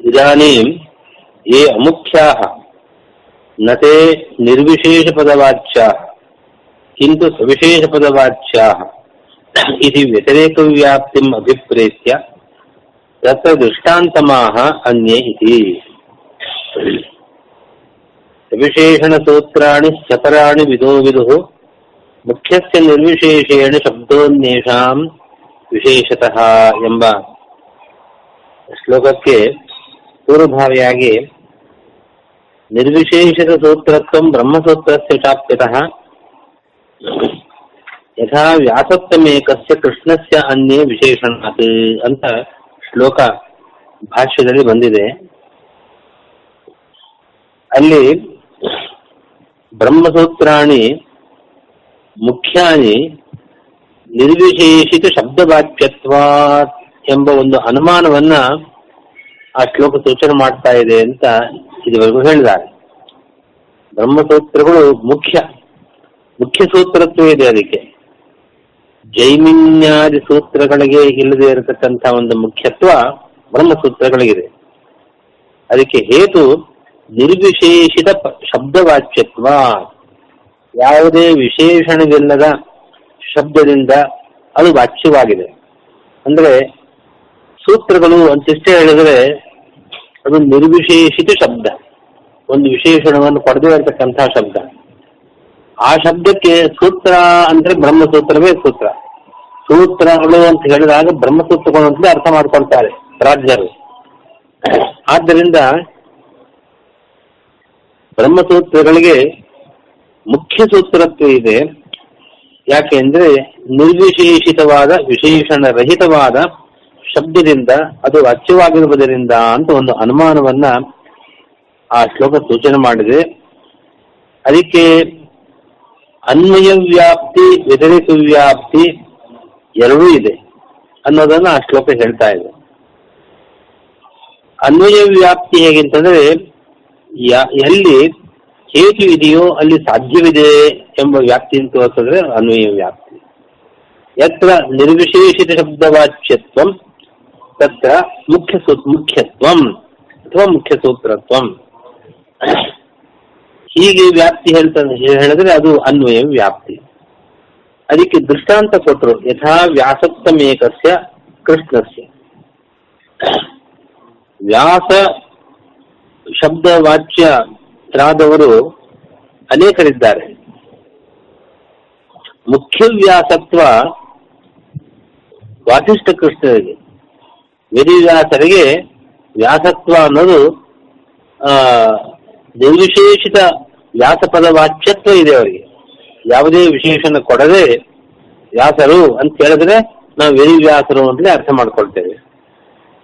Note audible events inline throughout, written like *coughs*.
इदानीं ये अमुख्याः न ते निर्विशेषपदवाच्याः किन्तु सविशेषपदवाच्याः इति व्यतिरेकव्याप्तिम् अभिप्रेत्य तत्र दृष्टान्तमाः अन्ये इति सविशेषणसूत्राणि चतराणि विदो विदुः ಮುಖ್ಯಸ್ಯ ನಿರ್ವಿಶೇಷೇಣ ಶಬ್ದೋನ್ಯೇಷಾಂ ವಿಶೇಷತಃ ಎಂಬ ಶ್ಲೋಕಕ್ಕೆ ಪೂರ್ವಭಾವಿಯಾಗಿ ನಿರ್ವಿಶೇಷಿತ ಸೂತ್ರತ್ವ ಬ್ರಹ್ಮಸೂತ್ರ ಚಾಪ್ಯತಃ ಯಥಾ ವ್ಯಾಸತ್ವಮೇಕಸ್ಯ ಕೃಷ್ಣಸ್ಯ ಅನ್ಯೇ ವಿಶೇಷಣಾತ್ ಅಂತ ಶ್ಲೋಕ ಭಾಷ್ಯದಲ್ಲಿ ಬಂದಿದೆ. ಅಲ್ಲಿ ಬ್ರಹ್ಮಸೂತ್ರಾಣಿ ಮುಖ್ಯಾನಿ ನಿರ್ವಿಶೇಷಿತ ಶಬ್ದವಾಕ್ಯತ್ವ ಎಂಬ ಒಂದು ಅನುಮಾನವನ್ನ ಆ ಶ್ಲೋಕ ಸೂಚನೆ ಮಾಡ್ತಾ ಇದೆ ಅಂತ ಇದುವರೆಗೂ ಹೇಳಿದ್ದಾರೆ. ಬ್ರಹ್ಮಸೂತ್ರಗಳು ಮುಖ್ಯ. ಮುಖ್ಯ ಸೂತ್ರತ್ವ ಇದೆ ಅದಕ್ಕೆ. ಜೈಮಿನ್ಯಾದಿ ಸೂತ್ರಗಳಿಗೆ ಇಲ್ಲದೆ ಇರತಕ್ಕಂಥ ಒಂದು ಮುಖ್ಯತ್ವ ಬ್ರಹ್ಮಸೂತ್ರಗಳಿಗಿದೆ. ಅದಕ್ಕೆ ಹೇತು ನಿರ್ವಿಶೇಷಿತ ಶಬ್ದವಾಚ್ಯತ್ವ. ಯಾವುದೇ ವಿಶೇಷಣವಿಲ್ಲದ ಶಬ್ದದಿಂದ ಅದು ವಾಚ್ಯವಾಗಿದೆ. ಅಂದ್ರೆ ಸೂತ್ರಗಳು ಅಂತಿಷ್ಟೇ ಹೇಳಿದ್ರೆ ಅದು ನಿರ್ವಿಶೇಷಿತ ಶಬ್ದ. ಒಂದು ವಿಶೇಷಣವನ್ನು ಕೊಡದೇ ಇರತಕ್ಕಂತಹ ಶಬ್ದ. ಆ ಶಬ್ದಕ್ಕೆ ಸೂತ್ರ ಅಂದ್ರೆ ಬ್ರಹ್ಮಸೂತ್ರವೇ ಸೂತ್ರ. ಸೂತ್ರಗಳು ಅಂತ ಹೇಳಿದಾಗ ಬ್ರಹ್ಮಸೂತ್ರಗಳು ಅಂತ ಅರ್ಥ ಮಾಡ್ಕೊಳ್ತಾರೆ ರಾಜ್ಯರು ಆದ್ದರಿಂದ ಬ್ರಹ್ಮಸೂತ್ರಗಳಿಗೆ ಮುಖ್ಯ ಸೂತ್ರತ್ವ ಇದೆ. ಯಾಕೆಂದ್ರೆ ನಿರ್ವಿಶೇಷಿತವಾದ ವಿಶೇಷಣ ರಹಿತವಾದ ಶಬ್ದದಿಂದ ಅದು ಅಚ್ಚವಾಗಿರುವುದರಿಂದ ಅಂತ ಒಂದು ಅನುಮಾನವನ್ನ ಆ ಶ್ಲೋಕ ಸೂಚನೆ ಮಾಡಿದೆ. ಅದಕ್ಕೆ ಅನ್ವಯ ವ್ಯಾಪ್ತಿ, ವ್ಯತಿರಿಕ ವ್ಯಾಪ್ತಿ ಎರಡೂ ಇದೆ ಅನ್ನೋದನ್ನ ಆ ಶ್ಲೋಕ ಹೇಳ್ತಾ ಇದೆ. ಅನ್ವಯ ವ್ಯಾಪ್ತಿ ಹೇಗೆಂತಂದ್ರೆ ಎಲ್ಲಿ ಹೇತು ಇದೆಯೋ ಅಲ್ಲಿ ಸಾಧ್ಯವಿದೆ ಎಂಬ ವ್ಯಾಪ್ತಿಯನ್ನು ತೋರಿಸಿದ್ರೆ ಅನ್ವಯ ವ್ಯಾಪ್ತಿ. ಯತ್ರ ನಿರ್ವಿಶೇಷಿತ ಶಬ್ದವಾಚ್ಯತ್ವಂ ಮುಖ್ಯ ಸೂ ಮುಖ್ಯತ್ವಂ ಅಥವಾ ಮುಖ್ಯ ಸೂತ್ರತ್ವಂ ಹೀಗೆ ವ್ಯಾಪ್ತಿ ಹೇಳ್ತಾ ಹೇಳಿದ್ರೆ ಅದು ಅನ್ವಯ ವ್ಯಾಪ್ತಿ. ಅದಕ್ಕೆ ದೃಷ್ಟಾಂತ ಕೊಟ್ಟರು ಯಥಾ ವ್ಯಾಸಕ್ತಮೇಕಸ್ಯ ಕೃಷ್ಣಸ್ಯ. ವ್ಯಾಸ ಶಬ್ದವಾಚ್ಯರಾದವರು ಅನೇಕರಿದ್ದಾರೆ. ಮುಖ್ಯ ವ್ಯಾಸತ್ವ ವಾಸಿಷ್ಠ ಕೃಷ್ಣರಿಗೆ. ವೇದಿವ್ಯಾಸರಿಗೆ ವ್ಯಾಸತ್ವ ಅನ್ನೋದು ಆ, ನಿರ್ವಿಶೇಷಿತ ವ್ಯಾಸಪದ ವಾಚ್ಯತ್ವ ಇದೆ ಅವರಿಗೆ. ಯಾವುದೇ ವಿಶೇಷನ ಕೊಡದೆ ವ್ಯಾಸರು ಅಂತ ಹೇಳಿದ್ರೆ ನಾವು ವೇದಿವ್ಯಾಸರು ಅಂತಲೇ ಅರ್ಥ ಮಾಡ್ಕೊಳ್ತೇವೆ.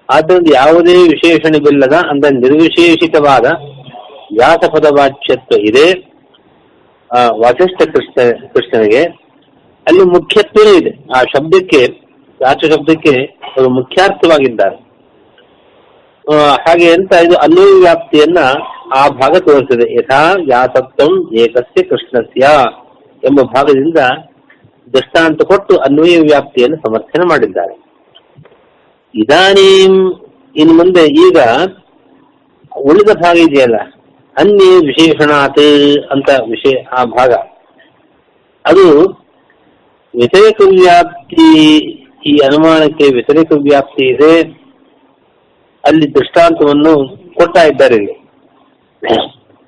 ಆದ್ದರಿಂದ ಯಾವುದೇ ವಿಶೇಷಣವಿಲ್ಲದ ಅಂದ್ರೆ ನಿರ್ವಿಶೇಷಿತವಾದ ವ್ಯಾಸಪದ ವಾಚ್ಯತ್ವ ಇದೆ. ಆ, ವಾಸಿಷ್ಠ ಕೃಷ್ಣ ಕೃಷ್ಣನಿಗೆ ಅಲ್ಲಿ ಮುಖ್ಯತ್ವನೂ ಇದೆ. ಆ ಶಬ್ದಕ್ಕೆ ಶಬ್ದಕ್ಕೆ ಅವರು ಮುಖ್ಯಾರ್ಥವಾಗಿದ್ದಾರೆ. ಹಾಗೆ ಅಂತ ಇದು ಅನ್ವಯ ವ್ಯಾಪ್ತಿಯನ್ನ ಆ ಭಾಗ ತೋರಿಸಿದೆ. ಯಥಾ ವ್ಯಾಸತ್ವಂ ಏಕಸ್ಯ ಕೃಷ್ಣಸ್ಯ ಎಂಬ ಭಾಗದಿಂದ ದೃಷ್ಟಾಂತ ಕೊಟ್ಟು ಅನ್ವಯ ವ್ಯಾಪ್ತಿಯನ್ನು ಸಮರ್ಥನೆ ಮಾಡಿದ್ದಾರೆ. ಇದಾನೀಂ ಇನ್ನು ಮುಂದೆ ಈಗ ಉಳಿದ ಭಾಗ ಇದೆಯಲ್ಲ, ಅನ್ಯ ವಿಶೇಷಣಾತ್ ಅಂತ ವಿಷಯ, ಆ ಭಾಗ. ಅದು ವ್ಯತಿರೇಕ ವ್ಯಾಪ್ತಿ ಈ ಅನುಮಾನಕ್ಕೆ ವ್ಯತಿರೇಕ ವ್ಯಾಪ್ತಿ ಇದೆ. ಅಲ್ಲಿ ದೃಷ್ಟಾಂತವನ್ನು ಕೊಡ್ತಾ ಇದ್ದಾರೆ ಇಲ್ಲಿ.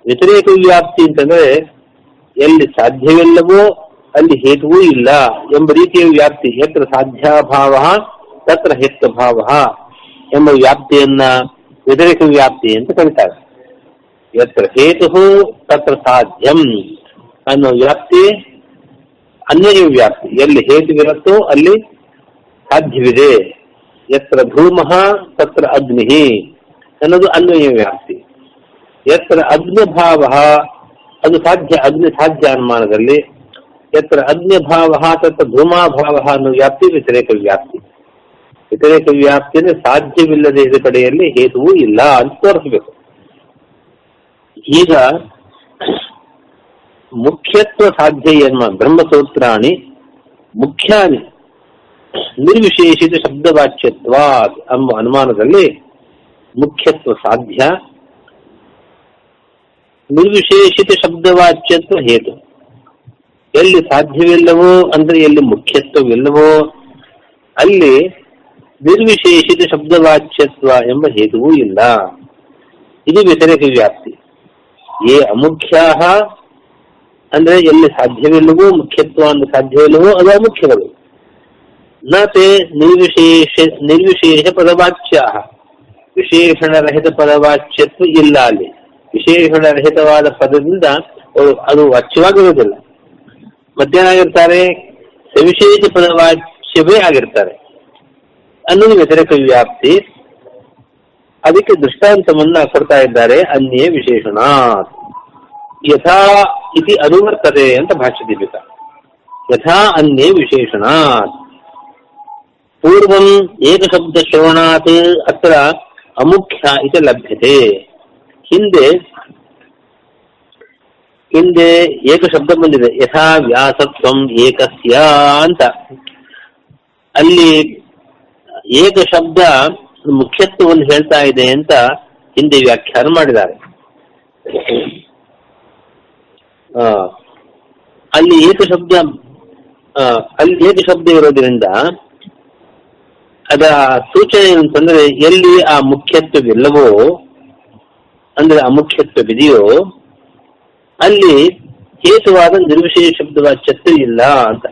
ವ್ಯತಿರೇಕ ವ್ಯಾಪ್ತಿ ಅಂತಂದ್ರೆ ಎಲ್ಲಿ ಸಾಧ್ಯವಿಲ್ಲವೋ ಅಲ್ಲಿ ಹೇತುವೂ ಇಲ್ಲ ಎಂಬ ರೀತಿಯ ವ್ಯಾಪ್ತಿ. ಯತ್ರ ಸಾಧ್ಯಾಭಾವ, ತತ್ರ ಹೇತ್ವಭಾವ ಎಂಬ ವ್ಯಾಪ್ತಿಯನ್ನ ವ್ಯತಿರೇಕ ವ್ಯಾಪ್ತಿ ಅಂತ ಕರೀತಾರೆ. ಯತ್ರ ಹೇತು ತತ್ರ ಸಾಧ್ಯಂ ಅನ್ನೋ ವ್ಯಾಪ್ತಿ ಅನ್ವಯ ವ್ಯಾಪ್ತಿ. ಎಲ್ಲಿ ಹೇತುವಿರುತ್ತೋ ಅಲ್ಲಿ ಸಾಧ್ಯವಿದೆ ಯತ್ರ ಧೂಮಃ ತತ್ರ ಅಗ್ನಿ ಅನ್ನೋದು ಅನ್ವಯ ವ್ಯಾಪ್ತಿ ಯತ್ರ ಅಗ್ನಿಭಾವ ಅದು ಸಾಧ್ಯ ಅಗ್ನಿ ಸಾಧ್ಯ ಅನುಮಾನದಲ್ಲಿ ಯತ್ರ ಅಗ್ನಿಭಾವ ತತ್ರ ಧೂಮಾಭಾವ ಅನ್ನೋ ವ್ಯಾಪ್ತಿ, ವ್ಯತಿರೇಕ ವ್ಯಾಪ್ತಿ. ವ್ಯತಿರೇಕ ವ್ಯಾಪ್ತಿ ಅಂದ್ರೆ ಸಾಧ್ಯವಿಲ್ಲದೆ ಇದ್ದ ಕಡೆಯಲ್ಲಿ ಹೇತುವು ಇಲ್ಲ ಅಂತ ತೋರಿಸಬೇಕು. ಈಗ ಮುಖ್ಯತ್ವ ಸಾಧ್ಯ ಎನ್ಮ ಬ್ರಹ್ಮಸೂತ್ರಾಣಿ ಮುಖ್ಯಾನಿ ನಿರ್ವಿಶೇಷಿತ ಶಬ್ದವಾಚ್ಯತ್ವ ಎಂಬ ಅನುಮಾನದಲ್ಲಿ ಮುಖ್ಯತ್ವ ಸಾಧ್ಯ. ನಿರ್ವಿಶೇಷಿತ ಶಬ್ದವಾಚ್ಯತ್ವ ಹೇತು? ಎಲ್ಲಿ ಸಾಧ್ಯವಿಲ್ಲವೋ, ಅಂದ್ರೆ ಎಲ್ಲಿ ಮುಖ್ಯತ್ವವಿಲ್ಲವೋ, ಅಲ್ಲಿ ನಿರ್ವಿಶೇಷಿತ ಶಬ್ದವಾಚ್ಯತ್ವ ಎಂಬ ಹೇತುವೂ ಇಲ್ಲ. ಇದು ವ್ಯತಿರೇಕ ವ್ಯಾಪ್ತಿ. ಏ ಅಮುಖ್ಯ ಅಂದ್ರೆ ಎಲ್ಲಿ ಸಾಧ್ಯವಿಲ್ಲವೋ, ಮುಖ್ಯತ್ವ ಅಂದ್ರೆ ಸಾಧ್ಯವಿಲ್ಲವೋ, ಅದು ಅಮುಖ್ಯಗಳು. ನ ನಿರ್ವಿಶೇಷ ನಿರ್ವಿಶೇಷ ಪದವಾಚ್ಯ ವಿಶೇಷಣರಹಿತ ಪದವಾಚ್ಯತ್ವ ಇಲ್ಲ ಅಲ್ಲಿ ವಿಶೇಷಣರಹಿತವಾದ ಪದದಿಂದ ಅದು- ವಾಚ್ಯವಾಗಿರುವುದಿಲ್ಲ. ಮತ್ತೇನಾಗಿರ್ತಾರೆ ಸವಿಶೇಷ ಪದವಾಚ್ಯವೇ ಆಗಿರ್ತಾರೆ. ಅನ್ನೋದು ವ್ಯತಿರೇಕ ವ್ಯಾಪ್ತಿ. ಅದಕ್ಕೆ ದೃಷ್ಟಾಂತವನ್ನ ಕೊಡ್ತಾ ಇದ್ದಾರೆ ಅನ್ಯೇ ವಿಶೇಷಣ ಯಥಾ ಇತಿ ಅನುವರ್ತದೆ ಅಂತ ಭಾಷ್ಯ ದೀಪಿಕ ಯಥಾ ಅನ್ಯೇ ವಿಶೇಷಣ ಪೂರ್ವಂ ಏಕಶಬ್ದ ಶ್ರವಣಾತ್ ಅತ್ರ ಅಮುಖ್ಯ ಇದೆ ಲಭ್ಯತೆ ಹಿಂದೆ ಹಿಂದೆ ಏಕ ಶಬ್ದ ಬಂದಿದೆ ಯಥಾ ವ್ಯಾಸತ್ವಂ ಏಕಸ್ಯ ಅಂತ। ಅಲ್ಲಿ ಏಕ ಶಬ್ದ ಮುಖ್ಯತ್ವವನ್ನು ಹೇಳ್ತಾ ಇದೆ ಅಂತ ಹಿಂದೆ ವ್ಯಾಖ್ಯಾನ ಮಾಡಿದ್ದಾರೆ. ಅಲ್ಲಿ ಏಕ ಶಬ್ದ ಅಲ್ಲಿ ಏಕ ಶಬ್ದ ಇರೋದ್ರಿಂದ ಅದರ ಸೂಚನೆ ಅಂತಂದ್ರೆ ಎಲ್ಲಿ ಆ ಮುಖ್ಯತ್ವವಿಲ್ಲವೋ, ಅಂದ್ರೆ ಅಮುಖ್ಯತ್ವವಿದೆಯೋ ಅಲ್ಲಿ ಹೇತುವಾದ ನಿರ್ವಿಶೇಷ ಶಬ್ದವಾಚ್ಯತ್ವ ಇಲ್ಲ ಅಂತ.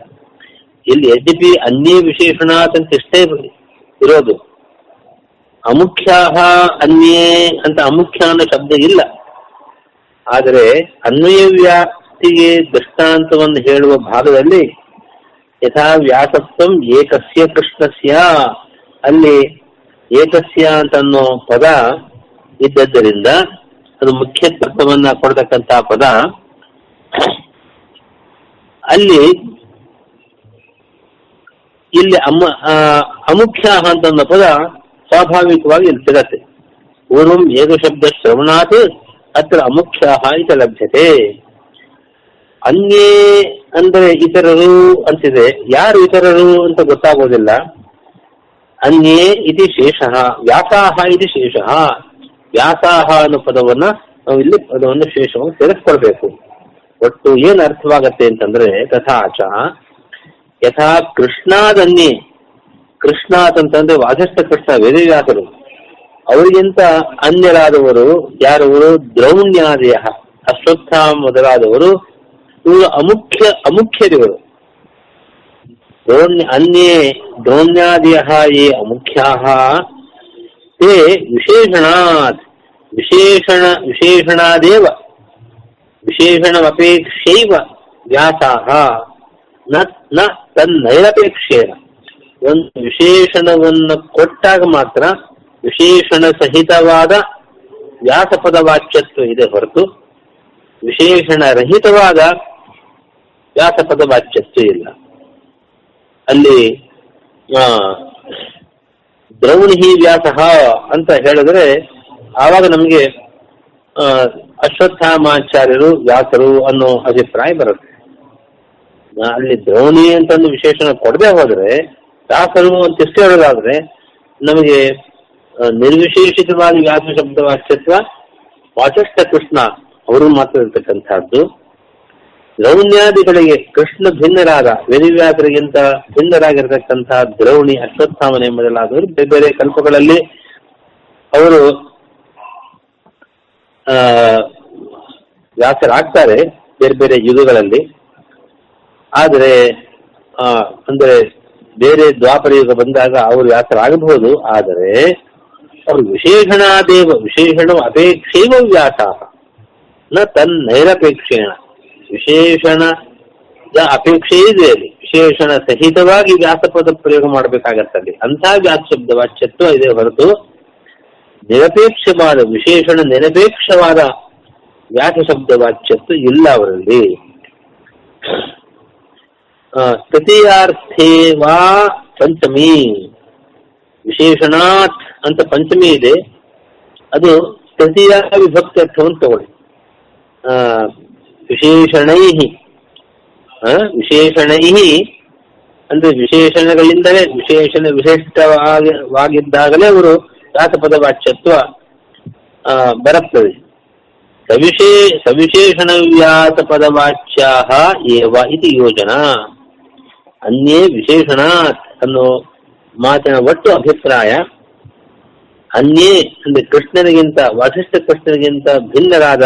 ಇಲ್ಲಿ ಯದ್ಯಪಿ ಅನ್ಯ ವಿಶೇಷಣಾತ್ ಅಂತ ಇಷ್ಟೇ ಇರೋದು ಅಮುಖ್ಯ ಅನ್ಯೇ ಅಂತ ಅಮುಖ್ಯ ಅನ್ನೋ ಶಬ್ದ ಇಲ್ಲ. ಆದರೆ ಅನ್ವಯ ವ್ಯಾಪ್ತಿಗೆ ದೃಷ್ಟಾಂತವನ್ನು ಹೇಳುವ ಭಾಗದಲ್ಲಿ ಯಥಾ ವ್ಯಾಸತ್ವಂ ಏಕಸ್ಯ ಕೃಷ್ಣಸ್ಯ ಅಲ್ಲಿ ಏತಸ್ಯ ಅಂತ ಅನ್ನೋ ಪದ ಇದ್ದದ್ದರಿಂದ ಅದು ಮುಖ್ಯ ತತ್ವವನ್ನ ಕೊಡ್ತಕ್ಕಂತಹ ಪದ. ಅಲ್ಲಿ ಇಲ್ಲಿ ಅಮ್ಮ ಅಮುಖ್ಯ ಅಂತ ಪದ ಸ್ವಾಭಾವಿಕವಾಗಿ ಇಲ್ಲಿ ಸಿಗತ್ತೆ. ಪೂರ್ವಂ ಏಕಶಬ್ದ ಶ್ರವಣಾತ್ ಅತ್ರ ಅಮುಖ್ಯ ಇತ ಲಭ್ಯತೆ. ಅನ್ಯೇ ಅಂದರೆ ಇತರರು ಅಂತಿದೆ. ಯಾರು ಇತರರು ಅಂತ ಗೊತ್ತಾಗೋದಿಲ್ಲ. ಅನ್ಯೇ ಇತಿ ಶೇಷಃ. ವ್ಯಾಸಾಹ ಇದು ಶೇಷಃ. ವ್ಯಾಸಾಹ ಅನ್ನೋ ಪದವನ್ನ ನಾವು ಇಲ್ಲಿ ಪದವನ್ನು ಶೇಷವಾಗಿ ಸೇರಿಸ್ಕೊಳ್ಬೇಕು. ಒಟ್ಟು ಏನ್ ಅರ್ಥವಾಗತ್ತೆ ಅಂತಂದ್ರೆ ತಥಾಚ. ಯಥಾ ಕೃಷ್ಣಾದನ್ಯೇ ಕೃಷ್ಣಾತ್ ಅಂತಂದ್ರೆ ವಾದಷ್ಟ ಕೃಷ್ಣ, ವೇದವ್ಯಾಸರು. ಅವರಿಗಿಂತ ಅನ್ಯರಾದವರು ಯಾರವರು? ದ್ರೌಣ್ಯಾದಯ ಅಶ್ವತ್ಥ ಮೊದಲಾದವರು. ಇವರು ಅಮುಖ್ಯ ಅಮುಖ್ಯರಿವರು ದ್ರೋಣ್ಯ ಅನ್ಯೇ ದ್ರೋಣ್ಯಾದಯ ಯೇ ಅಮುಖ್ಯಾ ತೇ ವಿಶೇಷಣಾತ್, ವಿಶೇಷಣ, ವಿಶೇಷಣಾದೇವ, ವಿಶೇಷಣಮಪೇಕ್ಷೈವ ವ್ಯಾಸಾಹ. ನ ನ ಒಂದು ವಿಶೇಷಣವನ್ನು ಕೊಟ್ಟಾಗ ಮಾತ್ರ ವಿಶೇಷಣ ಸಹಿತವಾದ ವ್ಯಾಸಪದ ವಾಚ್ಯತ್ವ ಇದೆ ಹೊರತು. ವಿಶೇಷಣ ರಹಿತವಾದ ವ್ಯಾಸಪದ ವಾಚ್ಯತ್ವ ಇಲ್ಲ. ಅಲ್ಲಿ ಆ, ದ್ರೌಣಿ ವ್ಯಾಸ ಅಂತ ಹೇಳಿದ್ರೆ ಆವಾಗ ನಮಗೆ ಅಶ್ವತ್ಥಾಮಾಚಾರ್ಯರು ವ್ಯಾಸರು ಅನ್ನೋ ಅಭಿಪ್ರಾಯ ಬರುತ್ತೆ. ಅಲ್ಲಿ ದ್ರೋಣಿ ಅಂತ ಒಂದು ವಿಶೇಷಣ ಕೊಡದೆ ಹೋದ್ರೆ ವ್ಯಾಸರು ಅಂತ ಇಷ್ಟು ಹೇಳೋದಾದ್ರೆ ನಮಗೆ ನಿರ್ವಿಶೇಷಿತವಾದ ವ್ಯಾಸ ಶಬ್ದ ವಾಚ್ಯತ್ವ ವಾಚಸ್ಥ ಕೃಷ್ಣ ಅವರು ಮಾತ್ರ ಇರ್ತಕ್ಕಂಥದ್ದು. ದ್ರೌಣ್ಯಾದಿಗಳಿಗೆ ಕೃಷ್ಣ ಭಿನ್ನರಾದ ವೇದಿವ್ಯಾಸರಿಗಿಂತ ಭಿನ್ನರಾಗಿರ್ತಕ್ಕಂತಹ ದ್ರೌಣಿ ಅಶ್ವತ್ಥಾಮನೆ ಮೊದಲಾದವರು ಬೇರೆ ಬೇರೆ ಕಲ್ಪಗಳಲ್ಲಿ ಅವರು ಆ, ವ್ಯಾಸರಾಗ್ತಾರೆ ಬೇರೆ ಬೇರೆ ಯುಗಗಳಲ್ಲಿ. ಆದರೆ ಆ, ಅಂದ್ರೆ ಬೇರೆ ದ್ವಾಪರ ಯುಗ ಬಂದಾಗ ಅವರು ವ್ಯಾಸರಾಗಬಹುದು. ಆದರೆ ಅವರು ವಿಶೇಷಣಾದೇವ ವಿಶೇಷಣ ಅಪೇಕ್ಷೇವ ವ್ಯಾಸ. ನ ತನ್ನೈರಪೇಕ್ಷೇಣ. ವಿಶೇಷಣ ಅಪೇಕ್ಷೆ ಇದೆ ಅಲ್ಲಿ. ವಿಶೇಷಣ ಸಹಿತವಾಗಿ ವ್ಯಾಸಪದ ಪ್ರಯೋಗ ಮಾಡಬೇಕಾಗತ್ತಲ್ಲಿ ಅಂಥ ವ್ಯಾಸ ಶಬ್ದ ವಾಚ್ಯತ್ವ ಇದೆ ಹೊರತು ನಿರಪೇಕ್ಷವಾದ ವಿಶೇಷಣ ನಿರಪೇಕ್ಷವಾದ ವ್ಯಾಸ ಶಬ್ದ ವಾಚ್ಯತ್ವ ಇಲ್ಲ ಅವರಲ್ಲಿ. ತೃತೀಯಾರ್ಥೇ ವಾ ಪಂಚಮಿ. ವಿಶೇಷಣಾತ್ ಅಂತ ಪಂಚಮಿ ಇದೆ. ಅದು ತೃತೀಯ ವಿಭಕ್ತಿ ಅರ್ಥವನ್ನು ತಗೊಳ್ಳಿ. ವಿಶೇಷಣೈ ವಿಶೇಷಣೈ ಅಂದ್ರೆ ವಿಶೇಷಣಗಳಿಂದಲೇ ವಿಶೇಷಣ ವಿಶಿಷ್ಟವಾಗಿದ್ದಾಗಲೇ ಅವರು ದಾಸಪದ ವಾಚ್ಯತ್ವ ಬರುತ್ತದೆ ಸವಿಶೇ, ಸವಿಶೇಷಣ ವ್ಯಾಸ ಪದವಾಚ್ಯ ಏವ ಇದು ಯೋಜನಾ. ಅನ್ಯೇ ವಿಶೇಷಣಾತ್ ಅನ್ನೋ ಮಾತಿನ ಒಟ್ಟು ಅಭಿಪ್ರಾಯ, ಅನ್ಯೇ ಅಂದ್ರೆ ಕೃಷ್ಣನಿಗಿಂತ, ವಾಸಿಷ್ಠ ಕೃಷ್ಣನಿಗಿಂತ ಭಿನ್ನರಾದ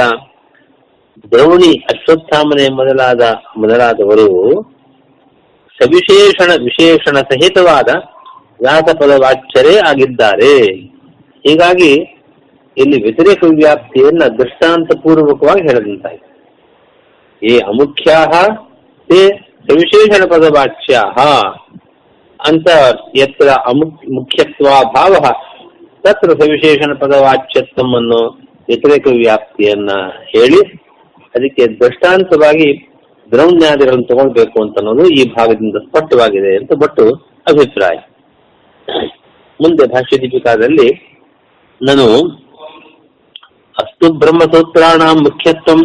ದ್ರೌಣಿ ಅಶ್ವತ್ಥಾಮನೆ ಮೊದಲಾದ ಮೊದಲಾದವರು ಸವಿಶೇಷಣ ವಿಶೇಷಣ ಸಹಿತವಾದ ವ್ಯಾಸಪದ ವಾಚ್ಯರೇ ಆಗಿದ್ದಾರೆ. ಹೀಗಾಗಿ ಇಲ್ಲಿ ವ್ಯತಿರೇಕ ವ್ಯಾಪ್ತಿಯನ್ನ ದೃಷ್ಟಾಂತ ಪೂರ್ವಕವಾಗಿ ಹೇಳದಂತಾಯಿತು ಏ ಅಮುಖ್ಯಾ ಸವಿಶೇಷಣ ಪದವಾಚ್ಯಾ ಅಂತ ಯತ್ರ ಅಮುಕ್ ಮುಖ್ಯತ್ವಾಭಾವ ತತ್ರ ಸವಿಶೇಷಣ ಪದವಾಚ್ಯತ್ವವನ್ನು ವ್ಯತಿರೇಕ ವ್ಯಾಪ್ತಿಯನ್ನ ಹೇಳಿ ಅದಕ್ಕೆ ದೃಷ್ಟಾಂತವಾಗಿ ದ್ರೌಣ್ಯಾದಿಗಳನ್ನು ತಗೊಳ್ಬೇಕು ಅಂತ ಅನ್ನೋದು ಈ ಭಾಗದಿಂದ ಸ್ಪಷ್ಟವಾಗಿದೆ ಅಂತ ಬಟ್ಟು ಅಭಿಪ್ರಾಯ. ಮುಂದೆ ಭಾಷ್ಯ ದೀಪಿಕಾದಲ್ಲಿ ನಾನು ಅಸ್ತು ಬ್ರಹ್ಮಸೂತ್ರಾಣಾಂ ಮುಖ್ಯತ್ವಂ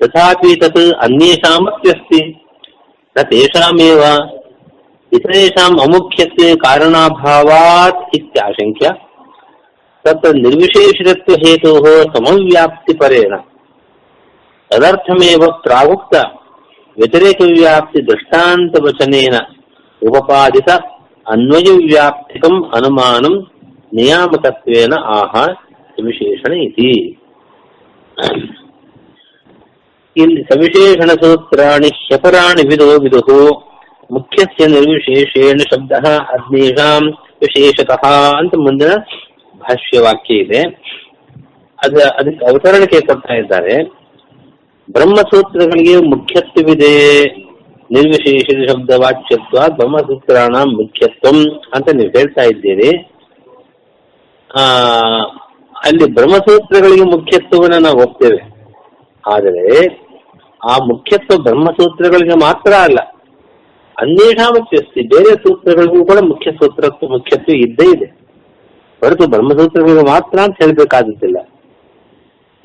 ತಥಾಪಿ ತತ್ ಅನ್ಯೇಷಾಮಪ್ಯಸ್ತಿ ನ ತೇಷಾಮೇವ ಇತರೇಷಾಂ ಅಮುಖ್ಯತೆ ಕಾರಣಾಭಾವಾತ್ ಇತ್ಯಾಶಂಕ್ಯ. ತತ್ರ ನಿರ್ವಿಶೇಷತ್ವ ಹೇತೋಃ ಸಮವ್ಯಾಪ್ತಿಪರೇಣ ತದರ್ಥಮೇವ ಪ್ರಾಗುಕ್ತ ವ್ಯತಿರೇಕವ್ಯಾಪ್ತಿ ದೃಷ್ಟಾಂತವಚನೇನ ಉಪಪಾದಿತ ಅನ್ವಯವ್ಯಾಪ್ತಿಕಂ ಅನುಮಾನಂ ನಿಯಾಮಕತ್ವೇನ ಆಹ ವಿಶೇಷಣ ಇತಿ ಇಲ್ಲಿ ಸವಿಶೇಷಣ ಸೂತ್ರಾಣಿ ಹ್ಯಪರಾಣಿ ವಿದೋ ವಿದುಃ ಮುಖ್ಯಸ್ಯ ನಿರ್ವಿಶೇಷೇಣ ಶಬ್ದ ಅಗ್ನೇಷಾಂ ವಿಶೇಷತಃ ಅಂತ ಮುಂದಿನ ಭಾಷ್ಯವಾಕ್ಯ ಇದೆ. ಅದ ಅದಕ್ಕೆ ಅವತರಣಿಕೆ ಕೊಡ್ತಾ ಇದ್ದಾರೆ. ಬ್ರಹ್ಮಸೂತ್ರಗಳಿಗೆ ಮುಖ್ಯತ್ವವಿದೆ. ನಿರ್ವಿಶೇಷ ಶಬ್ದ ವಾಚ್ಯತ್ವ ಬ್ರಹ್ಮಸೂತ್ರಣ ಮುಖ್ಯತ್ವಂ ಅಂತ ನೀವು ಹೇಳ್ತಾ ಇದ್ದೀರಿ. ಆ, ಅಲ್ಲಿ ಬ್ರಹ್ಮಸೂತ್ರಗಳಿಗೆ ಮುಖ್ಯತ್ವವನ್ನು ನಾವು ಹೋಗ್ತೇವೆ ಆದರೆ, ಆ ಮುಖ್ಯತ್ವ ಬ್ರಹ್ಮಸೂತ್ರಗಳಿಗೆ ಮಾತ್ರ ಅಲ್ಲ ಅನ್ಯೇಷಾಮತ್ಯಸ್ತಿ ಬೇರೆ ಸೂತ್ರಗಳಿಗೂ ಕೂಡ ಮುಖ್ಯ ಮುಖ್ಯತ್ವ ಇದ್ದೇ ಇದೆ. ಹೊರತು ಬ್ರಹ್ಮಸೂತ್ರಗಳಿಗೆ ಮಾತ್ರ ಅಂತ ಹೇಳಬೇಕಾಗುತ್ತಿಲ್ಲ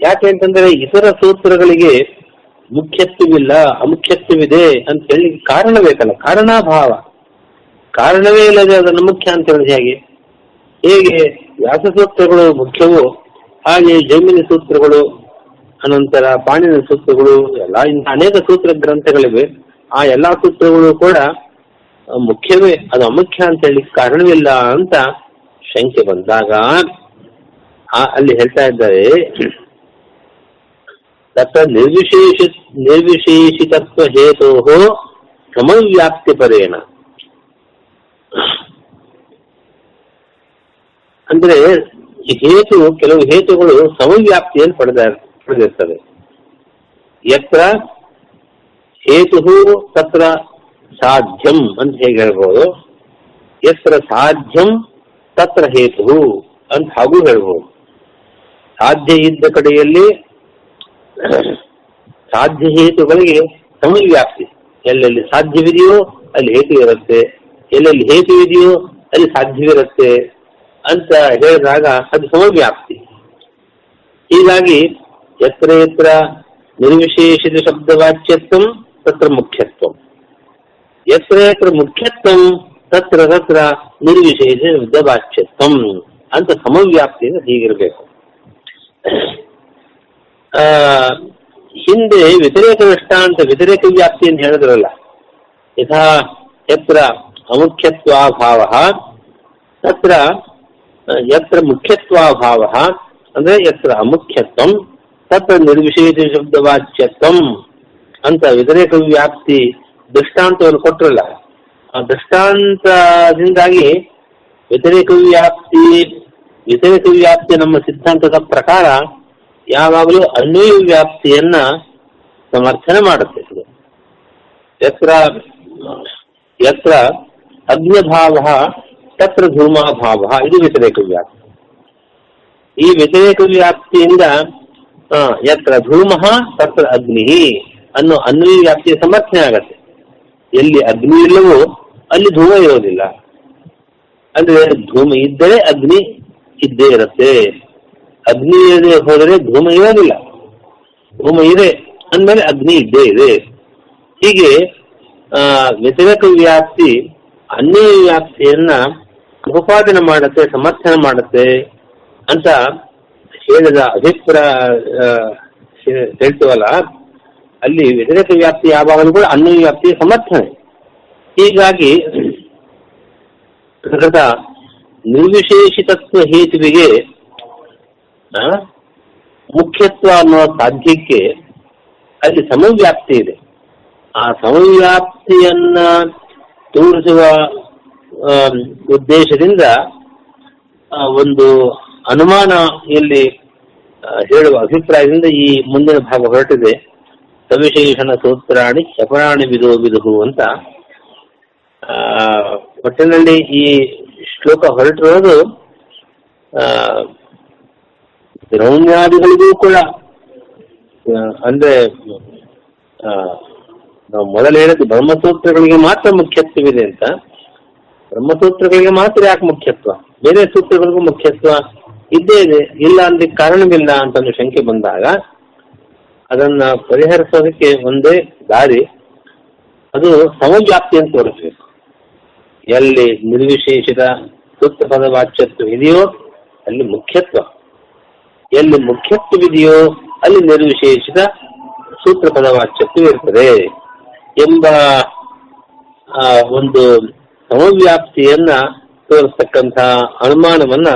ಯಾಕೆ ಅಂತಂದ್ರೆ ಇತರ ಸೂತ್ರಗಳಿಗೆ ಮುಖ್ಯತ್ವವಿಲ್ಲ, ಅಮುಖ್ಯತ್ವವಿದೆ ಅಂತ ಹೇಳಿ ಕಾರಣ ಬೇಕಲ್ಲ. ಕಾರಣಾಭಾವ. ಕಾರಣವೇ ಇಲ್ಲದೆ ಅದನ್ನು ಮುಖ್ಯ ಅಂತ ಹೇಳಿದ ಹೇಗೆ? ಹೇಗೆ? ವ್ಯಾಸ ಸೂತ್ರಗಳು ಮುಖ್ಯವು? ಹಾಗೆ ಜೈಮಿನಿ ಸೂತ್ರಗಳು, ಅನಂತರ ಪಾಣಿನ ಸೂತ್ರಗಳು, ಎಲ್ಲ ಇಂಥ ಅನೇಕ ಸೂತ್ರ ಗ್ರಂಥಗಳಿವೆ. ಆ ಎಲ್ಲಾ ಸೂತ್ರಗಳು ಕೂಡ ಮುಖ್ಯವೇ, ಅದು ಅಮುಖ್ಯ ಅಂತ ಹೇಳಿ ಕಾರಣವಿಲ್ಲ ಅಂತ ಶಂಕೆ ಬಂದಾಗ ಅಲ್ಲಿ ಹೇಳ್ತಾ ಇದ್ದಾರೆ ತತ್ರ ನಿರ್ವಿಶೇಷ ನಿರ್ವಿಶೇಷಿತತ್ವ ಹೇತೋ ಸಮವ್ಯಾಪ್ತಿ ಪರೇಣ ಅಂದ್ರೆ ಈ ಹೇತು ಕೆಲವು ಹೇತುಗಳು ಸಮವ್ಯಾಪ್ತಿಯನ್ನು ಪಡೆದ ಪಡೆದಿರ್ತವೆ. ಯತ್ರ ಹೇತು ತತ್ರ ಸಾಧ್ಯಂ ಅಂತ ಹೇಗೆ ಹೇಳ್ಬೋದು? ಯತ್ರ ಸಾಧ್ಯಂ ತತ್ರ ಹೇತು ಅಂತ ಹಾಗೂ ಹೇಳ್ಬೋದು. ಸಾಧ್ಯ ಇದ್ದ ಕಡೆಯಲ್ಲಿ *coughs* ಸಾಧ್ಯ ಹೇತುಗಳಿಗೆ ಸಮವ್ಯಾಪ್ತಿ ಎಲ್ಲೆಲ್ಲಿ ಸಾಧ್ಯವಿದೆಯೋ ಅಲ್ಲಿ ಹೇತು ಇರುತ್ತೆ ಎಲ್ಲೆಲ್ಲಿ ಹೇತು ಇದೆಯೋ ಅಲ್ಲಿ ಸಾಧ್ಯವಿರುತ್ತೆ ಅಂತ ಹೇಳಿದಾಗ ಅದು ಸಮವ್ಯಾಪ್ತಿ ಹೀಗಾಗಿ ಯತ್ರ ಯತ್ರ ನಿರ್ವಿಶೇಷಿತ ಶಬ್ದವಾಚ್ಯತ್ವಂ ತತ್ರ ಮುಖ್ಯತ್ವಂ. ಯತ್ರ ಯತ್ರ ಮುಖ್ಯತ್ವಂ ತತ್ರ ತತ್ರ ನಿರ್ವಿಶೇಷ ಶಬ್ದವಾಚ್ಯತ್ವಂ ಅಂತ ಸಮವ್ಯಾಪ್ತಿಯಿಂದ ಹೀಗಿರಬೇಕು. ಹಿಂದೆ ವ್ಯತಿರೇಕ ದೃಷ್ಟಾಂತ ವ್ಯತಿರೇಕ ವ್ಯಾಪ್ತಿ ಅಂತ ಹೇಳಿದ್ರಲ್ಲ, ಯಥಾ ಯತ್ರ ಅಮುಖ್ಯತ್ವಾಭಾವ, ತತ್ರ ಯತ್ರ ಮುಖ್ಯತ್ವಾಭಾವ, ಅಂದ್ರೆ ಯತ್ರ ಅಮುಖ್ಯತ್ವಂ, ತತ್ರ ನಿರ್ವಿಶೇಷ ಶಬ್ದವಾಚ್ಯತ್ವಂ ಅಂತ ವ್ಯತಿರೇಕ ವ್ಯಾಪ್ತಿ ದೃಷ್ಟಾಂತವನ್ನು ಕೊಟ್ಟರಲ್ಲ ಆ ದೃಷ್ಟಾಂತದಿಂದಾಗಿ ವ್ಯತಿರೇಕ ವ್ಯಾಪ್ತಿ ವ್ಯತಿರೇಕ ವ್ಯಾಪ್ತಿ ನಮ್ಮ ಸಿದ್ಧಾಂತದ ಪ್ರಕಾರ ಯಾವಾಗಲೂ ಅನ್ವಯ ವ್ಯಾಪ್ತಿಯನ್ನ ಸಮರ್ಥನೆ ಮಾಡುತ್ತೆ ಇದು. ಯತ್ರ ಯತ್ರ ಅಗ್ನಿಭಾವ, ತತ್ರ ಧೂಮಾಭಾವ, ಇದು ವ್ಯತಿರೇಕ ವ್ಯಾಪ್ತಿ. ಈ ವ್ಯತಿರೇಕ ವ್ಯಾಪ್ತಿಯಿಂದ ಯತ್ರ ಧೂಮ, ತತ್ರ ಅಗ್ನಿ ಅನ್ನೋ ಅನ್ವಯ ವ್ಯಾಪ್ತಿಯ ಸಮರ್ಥನೆ ಆಗತ್ತೆ. ಎಲ್ಲಿ ಅಗ್ನಿ ಇಲ್ಲವೋ ಅಲ್ಲಿ ಧೂಮ ಇರೋದಿಲ್ಲ. ಅಂದ್ರೆ ಧೂಮ ಇದ್ದರೆ ಅಗ್ನಿ ಇದ್ದೇ ಇರುತ್ತೆ. ಅಗ್ನಿ ಇದೆ ಹೋದರೆ ಧೂಮ ಇರೋದಿಲ್ಲ. ಧೂಮ ಇದೆ ಅಂದ್ಮೇಲೆ ಅಗ್ನಿ ಇದ್ದೇ ಇದೆ. ಹೀಗೆ ವ್ಯತಿರೇಕ ವ್ಯಾಪ್ತಿ, ಅನ್ಯ ವ್ಯಾಪ್ತಿಯನ್ನ ಉಪಾದನೆ ಮಾಡುತ್ತೆ, ಸಮರ್ಥನೆ ಮಾಡುತ್ತೆ ಅಂತ ಹೇಳಿದ ಅಭಿಪ್ರಾಯ ಹೇಳ್ತೀವಲ್ಲ, ಅಲ್ಲಿ ವ್ಯತಿರೇಕ ವ್ಯಾಪ್ತಿ ಯಾವಾಗಲೂ ಕೂಡ ಅನ್ಯ ವ್ಯಾಪ್ತಿಯ ಸಮರ್ಥನೆ. ಹೀಗಾಗಿ, ಪ್ರಕೃತ ನಿರ್ವಿಶೇಷಿತತ್ವ ಹೇತುವಿಗೆ ಮುಖ್ಯತ್ವ ಅನ್ನೋ ಸಾಧ್ಯಕ್ಕೆ ಅಲ್ಲಿ ಸಮವ್ಯಾಪ್ತಿ ಇದೆ. ಆ ಸಮವ್ಯಾಪ್ತಿಯನ್ನ ತೋರಿಸುವ ಉದ್ದೇಶದಿಂದ ಒಂದು ಅನುಮಾನ ಇಲ್ಲಿ ಹೇಳುವ ಅಭಿಪ್ರಾಯದಿಂದ ಈ ಮುಂದಿನ ಭಾಗ ಹೊರಟಿದೆ. ಸವಿಶೇಷಣ ಸೂತ್ರಾಣಿ ಚಪರಾಣಿ ವಿಧೋ ವಿಧು ಅಂತ. ಒಟ್ಟಿನಲ್ಲಿ ಈ ಶ್ಲೋಕ ಹೊರಟಿರೋದು ಆ, ದ್ರೌಣ್ಯಾದಿಗಳಿಗೂ ಕೂಡ ಅಂದ್ರೆ ನಾವು ಮೊದಲು ಹೇಳಿದ್ದು ಬ್ರಹ್ಮಸೂತ್ರಗಳಿಗೆ ಮಾತ್ರ ಮುಖ್ಯತ್ವವಿದೆ ಅಂತ. ಬ್ರಹ್ಮಸೂತ್ರಗಳಿಗೆ ಮಾತ್ರ ಯಾಕೆ ಮುಖ್ಯತ್ವ? ಬೇರೆ ಸೂತ್ರಗಳಿಗೂ ಮುಖ್ಯತ್ವ ಇದ್ದೇ ಇದೆ. ಇಲ್ಲ ಅಂದ್ರೆ ಕಾರಣವಿಲ್ಲ ಅಂತ ಒಂದು ಶಂಕೆ ಬಂದಾಗ ಅದನ್ನ ಪರಿಹರಿಸೋದಕ್ಕೆ ಒಂದೇ ದಾರಿ ಅದು ಸಮವ್ಯಾಪ್ತಿ ಅಂತ ತೋರಿಸ್ಬೇಕು. ಎಲ್ಲಿ ನಿರ್ವಿಶೇಷಿತ ಸೂತ್ರ ಪದ ವಾಚ್ಯತ್ವ ಇದೆಯೋ ಅಲ್ಲಿ ಮುಖ್ಯತ್ವ. ಎಲ್ಲಿ ಮುಖ್ಯತ್ವವಿದೆಯೋ ಅಲ್ಲಿ ನಿರ್ವಿಶೇಷಿತ ಸೂತ್ರ ಪದ ವಾಚ್ಯತ್ವ ಇರ್ತದೆ ಎಂಬ ಒಂದು ಸಮವ್ಯಾಪ್ತಿಯನ್ನ ತೋರಿಸ್ತಕ್ಕಂತಹ ಅನುಮಾನವನ್ನ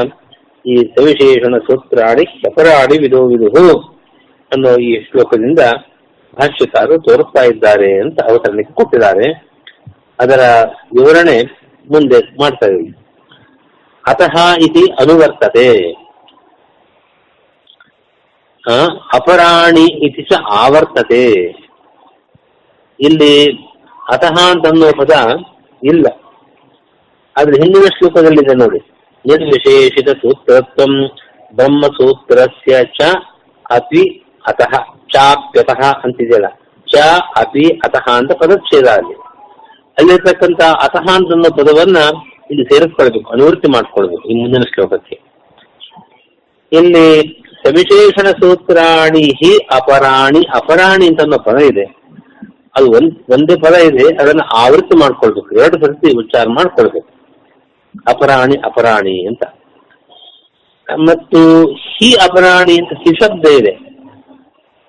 ಈ ಸವಿಶೇಷಣ ಸೂತ್ರಾಡಿ ಅಪರಾಡಿ ವಿಧೋ ವಿಧು ಅನ್ನೋ ಈ ಶ್ಲೋಕದಿಂದ ಭಾಷ್ಯಕಾರರು ತೋರಿಸ್ತಾ ಇದ್ದಾರೆ ಅಂತ ಅವತರಣಕ್ಕೆ ಕೊಟ್ಟಿದ್ದಾರೆ. ಅದರ ವಿವರಣೆ ಮುಂದೆ ಮಾಡ್ತಾ ಇದ್ದೀವಿ ಅತಃ ಇತಿ ಅನುವರ್ತತೆ. ಅಪರಾಣಿ ಇತಿ ಚ ಆವರ್ತತೆ. ಇಲ್ಲಿ ಅತಃ ಅಂತನ್ನೋ ಪದ ಇಲ್ಲ. ಆದ್ರೆ ಹಿಂದಿನ ಶ್ಲೋಕದಲ್ಲಿದೆ ನೋಡಿ. ನಿರ್ವಿಶೇಷಿತ ಸೂತ್ರತ್ವ ಬ್ರಹ್ಮಸೂತ್ರಸ್ಯ ಚ ಅಪಿ ಅತಃ ಚಾಪ್ಯತಃ ಅಂತಿದೆಯಲ್ಲ. ಚ, ಅಪಿ ಅತಃ ಅಂತ ಪದಚ್ಛೇದ ಅಲ್ಲಿ. ಅಲ್ಲಿರ್ತಕ್ಕಂಥ ಅತಃ ಅಂತ ಅನ್ನೋ ಪದವನ್ನ ಇಲ್ಲಿ ಸೇರಿಸ್ಕೊಳ್ಬೇಕು, ಅನುವೃತ್ತಿ ಮಾಡ್ಕೊಳ್ಬೇಕು ಈ ಮುಂದಿನ ಶ್ಲೋಕಕ್ಕೆ. ಇಲ್ಲಿ ಸವಿಶೇಷಣ ಸೂತ್ರಾಣಿ ಹಿ ಅಪರಾಣಿ. ಅಪರಾಣಿ ಅಂತ ಅನ್ನೋ ಪದ ಇದೆ. ಅದು ಒಂದ್, ಒಂದೇ ಪದ ಇದೆ. ಅದನ್ನ ಆವೃತ್ತಿ ಮಾಡ್ಕೊಳ್ಬೇಕು. ಎರಡು ಸರ್ತಿ ಉಚ್ಚಾರ ಮಾಡ್ಕೊಳ್ಬೇಕು. ಅಪರಾಣಿ ಅಪರಾಣಿ ಅಂತ. ಮತ್ತು ಹಿ ಅಪರಾಣಿ ಅಂತ ಶಿಶಬ್ದ ಇದೆ.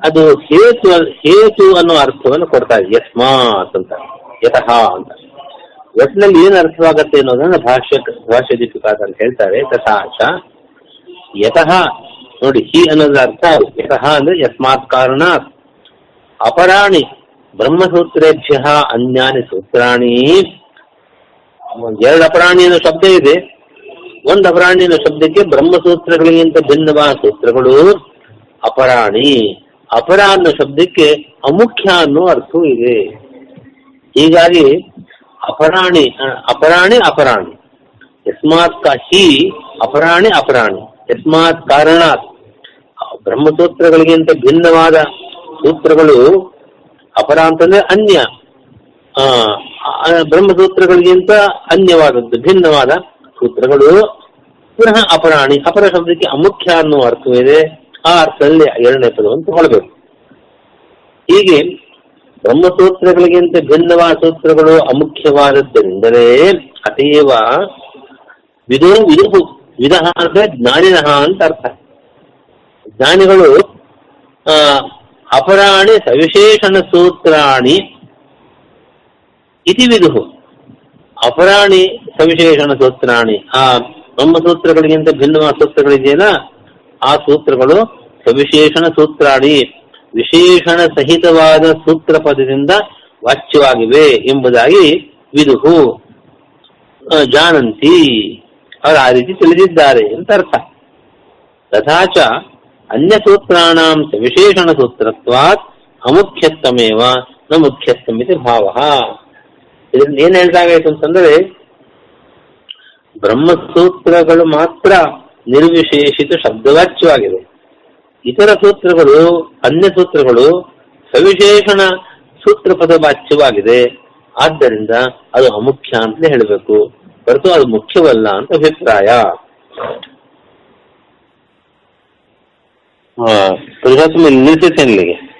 ಅದು ಹೇತು ಹೇತು ಅನ್ನೋ ಅರ್ಥವನ್ನು ಕೊಡ್ತಾ ಇದೆ. ಯಸ್ಮಾತ್ ಅಂತ ಯತಃ ಅಂತ. ಒಟ್ಟಿನಲ್ಲಿ ಏನು ಅರ್ಥವಾಗತ್ತೆ ಅನ್ನೋದನ್ನ ಭಾಷ್ಯ ಭಾಷ್ಯ ದೀಪಿಕಾತ ಅಂತ ಹೇಳ್ತಾರೆ. ತಥಾಚ ಯತಃ ನೋಡಿ, ಹಿ ಅನ್ನೋದ್ರ ಅರ್ಥ ಯತಃ ಅಂದ್ರೆ ಯಸ್ಮಾತ್ ಕಾರಣ. ಅಪರಾಣಿ, ಬ್ರಹ್ಮಸೂತ್ರೇಭ್ಯ ಅನ್ಯಾನಿ ಸೂತ್ರಾಣಿ. ಎರಡು ಅಪರಾಣಿ ಅನ್ನೋ ಶಬ್ದ ಇದೆ. ಒಂದು ಅಪರಾಣಿ ಅನ್ನೋ ಶಬ್ದಕ್ಕೆ ಬ್ರಹ್ಮಸೂತ್ರಗಳಿಗಿಂತ ಭಿನ್ನವಾದ ಸೂತ್ರಗಳು ಅಪರಾಣಿ. ಅಪರ ಅನ್ನೋ ಶಬ್ದಕ್ಕೆ ಅಮುಖ್ಯ ಅನ್ನೋ ಅರ್ಥವೂ ಇದೆ. ಹೀಗಾಗಿ ಅಪರಾಣಿ ಅಪರಾಣಿ ಅಪರಾಣಿ. ಯಸ್ಮಾತ್ ಕಾಶಿ ಹಿ ಅಪರಾಣಿ ಅಪರಾಣಿ. ಯಸ್ಮಾತ್ ಕಾರಣಾತ್ ಬ್ರಹ್ಮಸೂತ್ರಗಳಿಗಿಂತ ಭಿನ್ನವಾದ ಸೂತ್ರಗಳು ಅಪರ ಅಂತಂದ್ರೆ ಅನ್ಯ. ಆ, ಬ್ರಹ್ಮಸೂತ್ರಗಳಿಗಿಂತ ಅನ್ಯವಾದದ್ದು ಭಿನ್ನವಾದ ಸೂತ್ರಗಳು ಪುನಃ ಅಪರಾಣಿ ಅಪರ ಶಬ್ದಕ್ಕೆ ಅಮುಖ್ಯ ಅನ್ನುವ ಅರ್ಥವಿದೆ. ಆ ಅರ್ಥದಲ್ಲಿ ಎರಡನೇ ಪದವನ್ನು ತಗೊಳ್ಬೇಕು. ಹೀಗೆ ಬ್ರಹ್ಮಸೂತ್ರಗಳಿಗಿಂತ ಭಿನ್ನವಾದ ಸೂತ್ರಗಳು ಅಮುಖ್ಯವಾದದ್ದರಿಂದಲೇ ಅತೀವ ವಿಧೋ ವಿಧು ವಿಧ ಅಂದ್ರೆ ಜ್ಞಾನಿನಃ ಅಂತ ಅರ್ಥ. ಜ್ಞಾನಿಗಳು ಅಪರಾಣಿ ಸವಿಶೇಷಣ ಸೂತ್ರಾಣಿ ಇತಿ ವಿದುಹು. ಅಪರಾಣಿ ಸವಿಶೇಷಣ ಸೂತ್ರಾಣಿ. ಆ ಬ್ರಹ್ಮಸೂತ್ರಗಳಿಗಿಂತ ಭಿನ್ನವಾದ ಸೂತ್ರಗಳಿದೆಯಲ್ಲ, ಆ ಸೂತ್ರಗಳು ಸವಿಶೇಷಣ ಸೂತ್ರಾಣಿ. ವಿಶೇಷಣ ಸಹಿತವಾದ ಸೂತ್ರ ಪದದಿಂದ ವಾಚ್ಯವಾಗಿವೆ ಎಂಬುದಾಗಿ ವಿದುಹು. ಜಾನಂತಿ. ಅವರು ಆ ರೀತಿ ತಿಳಿದಿದ್ದಾರೆ ಅಂತ ಅರ್ಥ. ತಥಾಚ ಅನ್ಯ ಸೂತ್ರಾಣಾಂ ಸವಿಶೇಷಣ ಸೂತ್ರತ್ವಾತ್ ಅಮುಖ್ಯತ್ವಮೇವ ನ ಮುಖ್ಯತ್ವಮಿತಿ ಭಾವ ಇದರಿಂದ ಏನ್ ಹೇಳ್ದಾಗಾಯ್ತು ಅಂತಂದ್ರೆ ಬ್ರಹ್ಮಸೂತ್ರಗಳು ಮಾತ್ರ ನಿರ್ವಿಶೇಷಿತ ಶಬ್ದವಾಚ್ಯವಾಗಿದೆ. ಇತರ ಸೂತ್ರಗಳು ಅನ್ಯ ಸೂತ್ರಗಳು ಸವಿಶೇಷಣ ಸೂತ್ರ ಪದವಾಚ್ಯವಾಗಿದೆ ಆದ್ದರಿಂದ ಅದು ಅಮುಖ್ಯ ಅಂತಲೇ ಹೇಳಬೇಕು. ಹೊರತು ಅದು ಮುಖ್ಯವಲ್ಲ ಅಂತ ಅಭಿಪ್ರಾಯ. हाँ तो में नीचे चलने लेंगे।